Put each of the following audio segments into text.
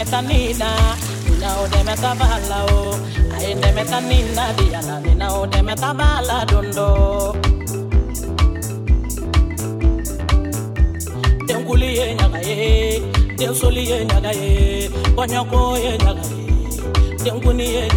Ainde metanina nina ode metabala oh. o ainde metanina diana nina ode metabala dondo. Tenkuli ye ɲaga ye tensoli ye ɲaga ye kɔɲɔko ye ɲaga ye tenkuni ye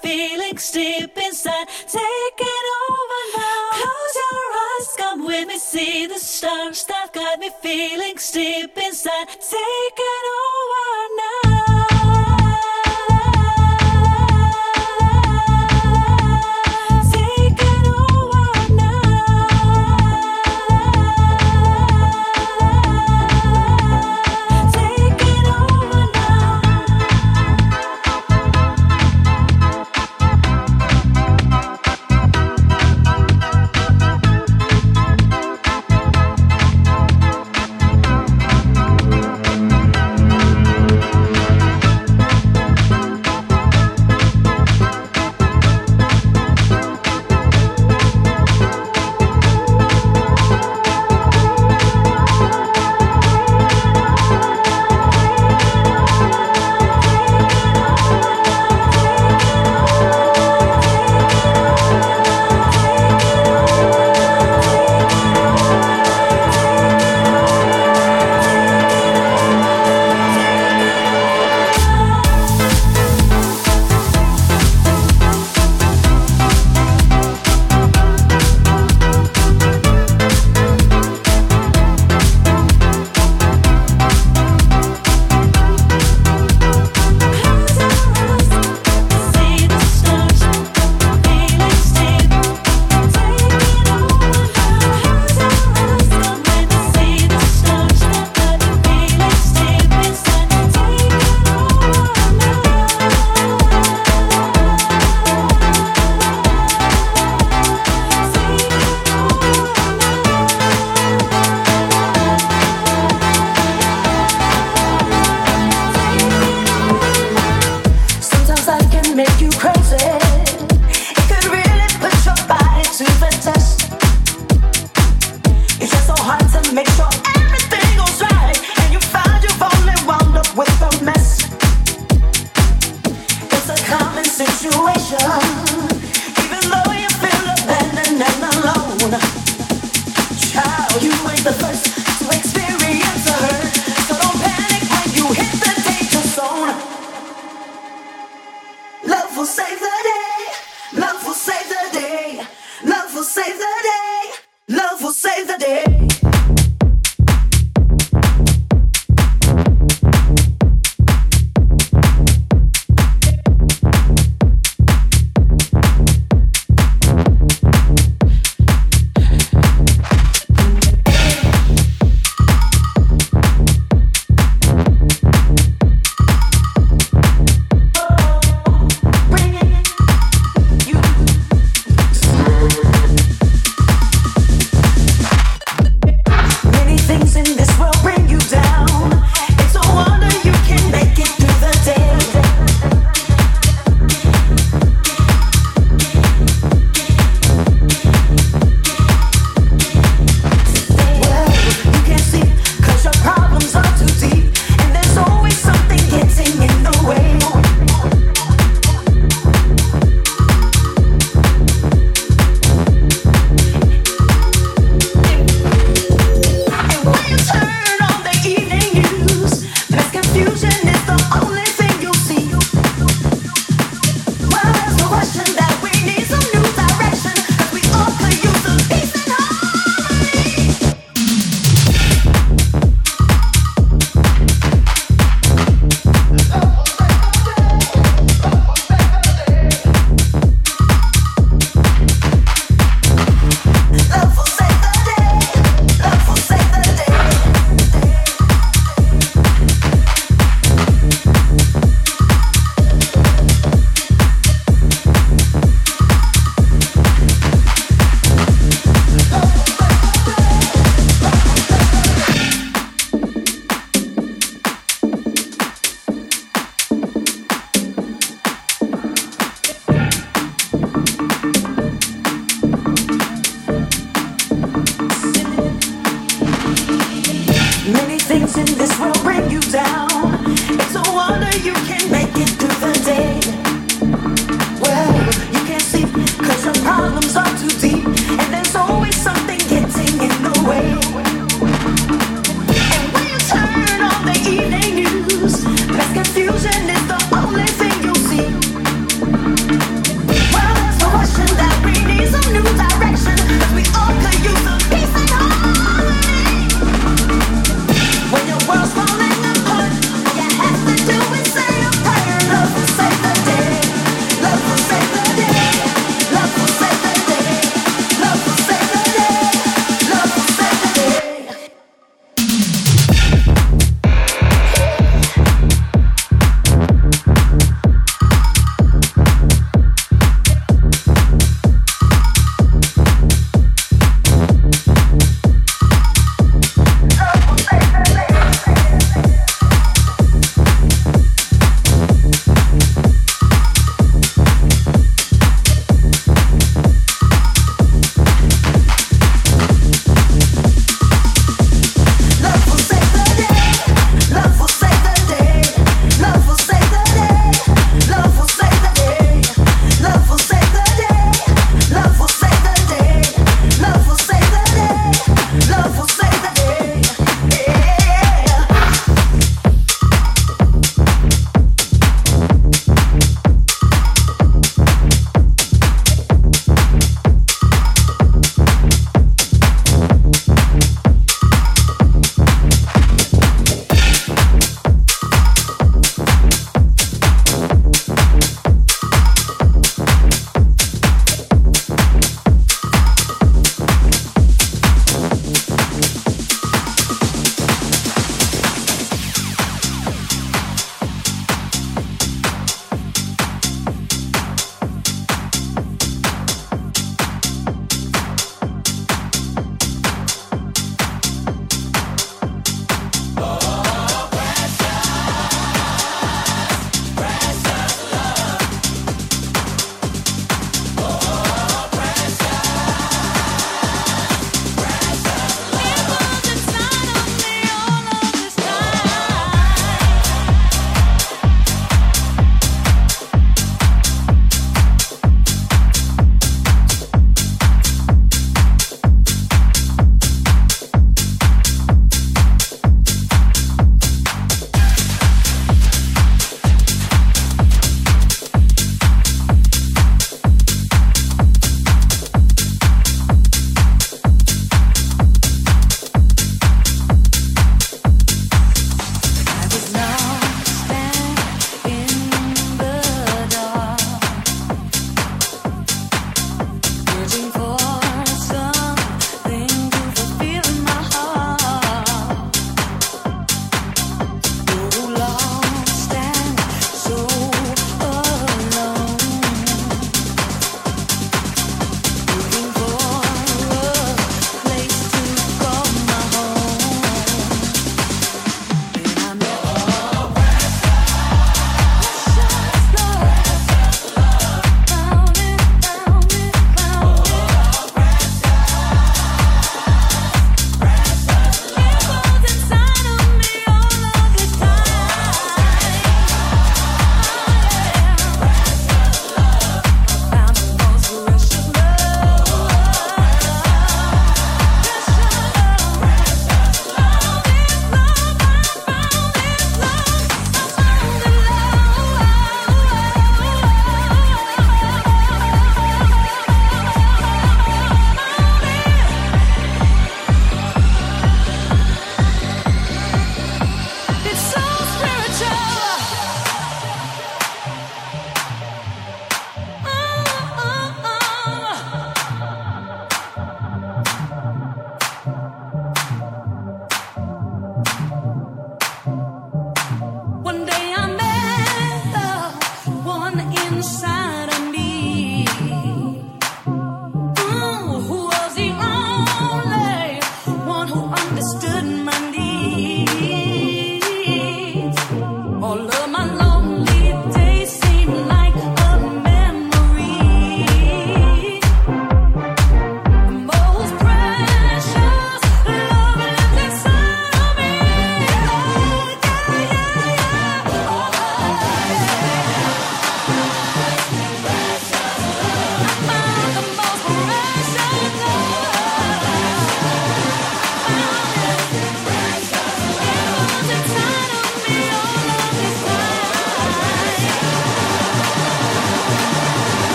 that got me feeling deep inside. Taking over now. Close your eyes, come with me, see the stars that got me feeling deep inside. Taking over now.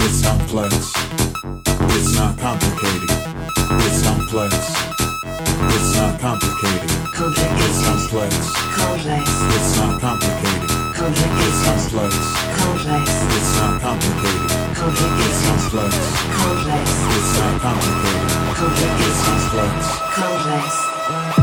It's complex. It's not complicated. It's complex. It's not complicated. It's complex. It's not complicated. It's complex. It's not complicated. It's complex. It's not complicated. It's complex. Retrouvez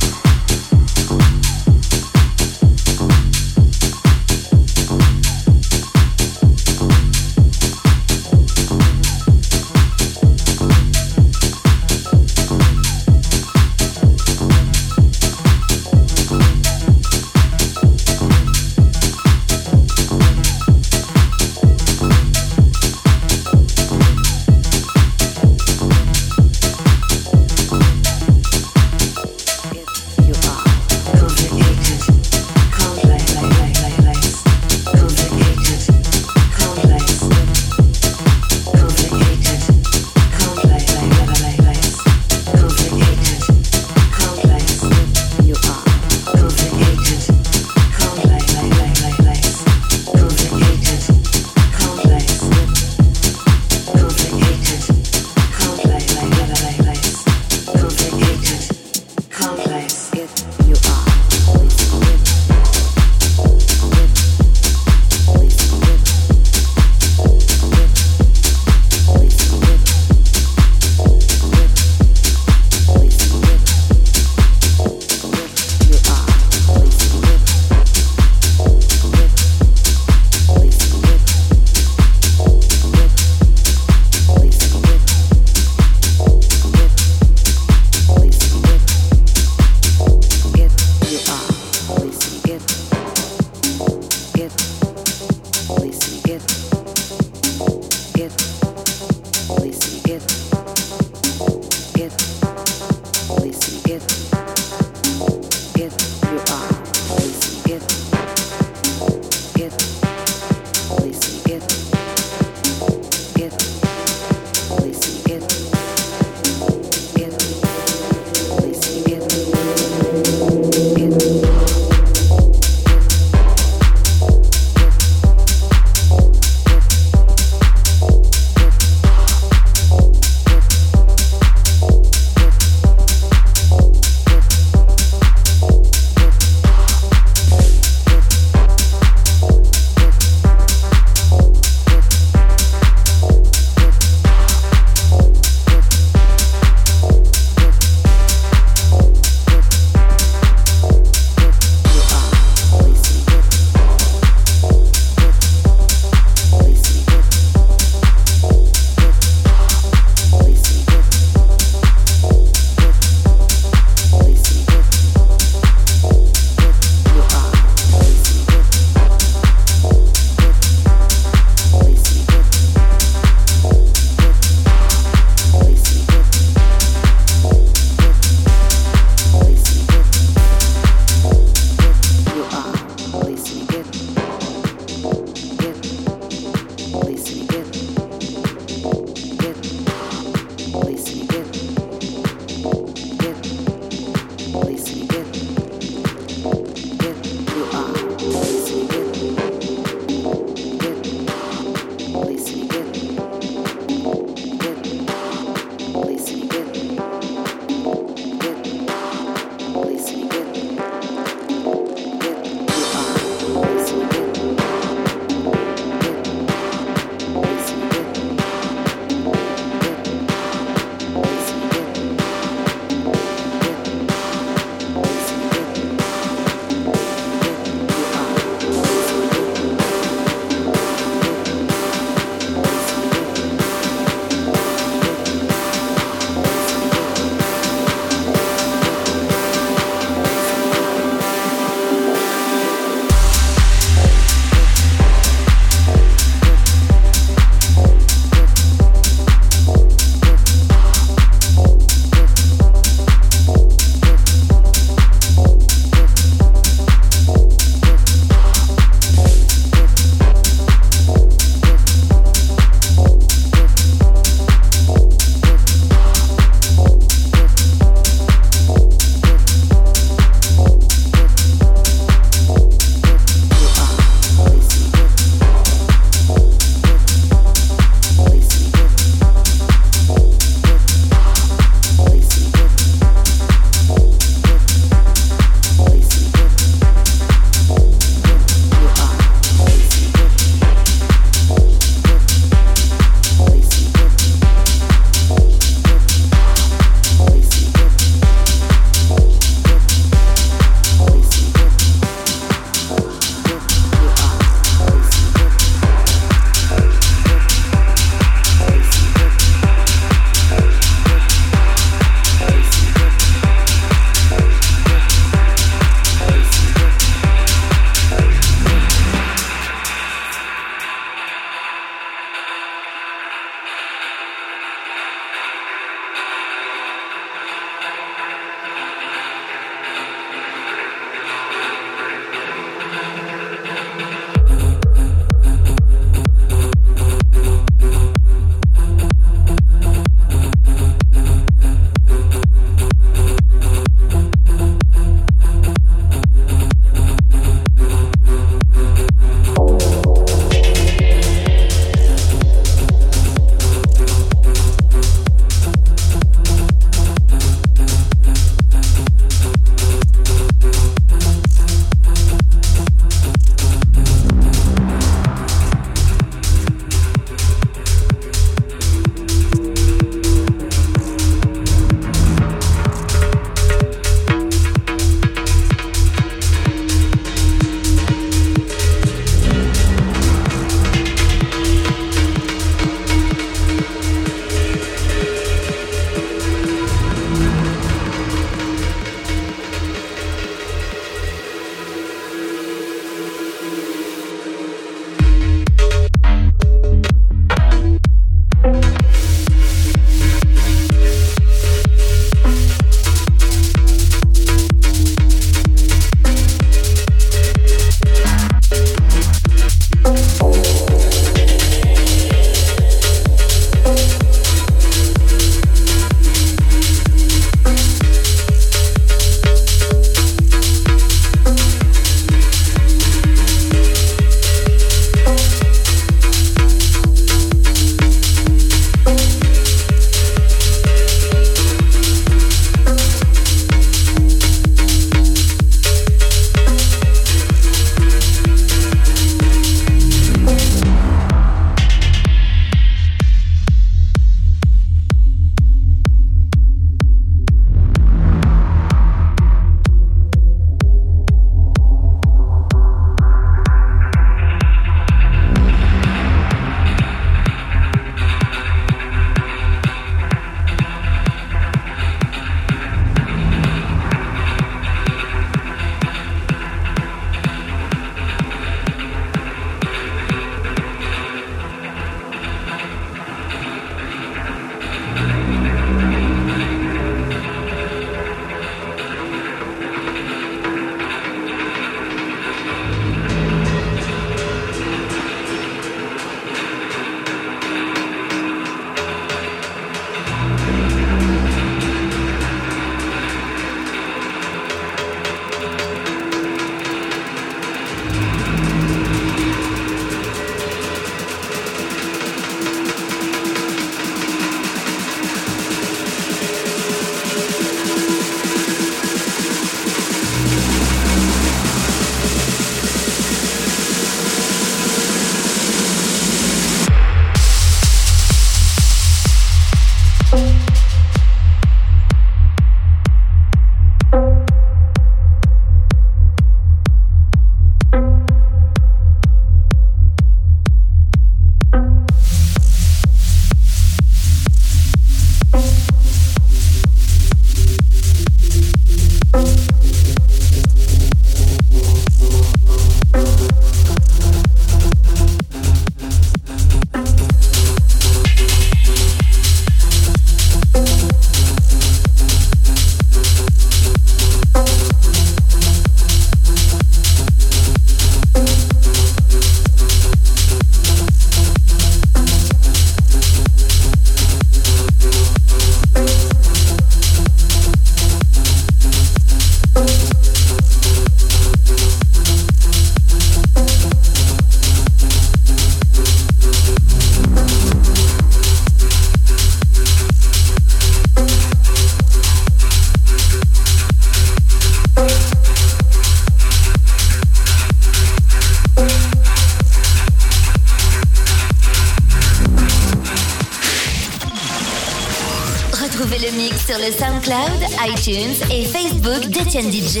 iTunes et Facebook d'Etienne DJ.